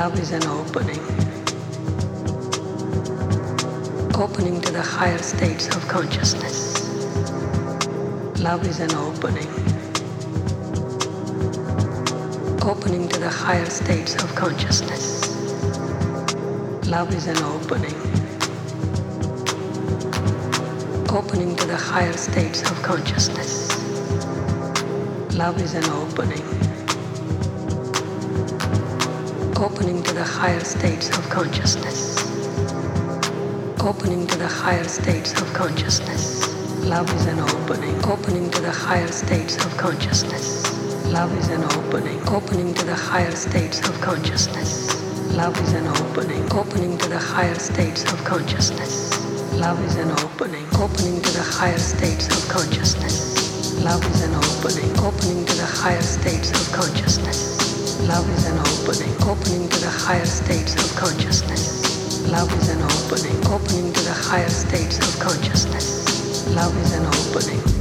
Love is an opening. Opening to the higher states of consciousness. Love is an opening. Opening to the higher states of consciousness. Love is an opening. Opening to the higher states of consciousness. Love is an opening. Opening to the higher states of consciousness. Opening to the higher states of consciousness. Love is an opening. Opening to the higher states of consciousness. Love is an opening. Opening to the higher states of consciousness. Love is an opening. Opening to the higher states of consciousness. Love is an opening. Opening to the higher states of consciousness. Love is an opening. Opening to the higher states of consciousness. Love is an opening. Opening to the higher states of consciousness. Love is an opening. Opening to the higher states of consciousness. Love is an opening.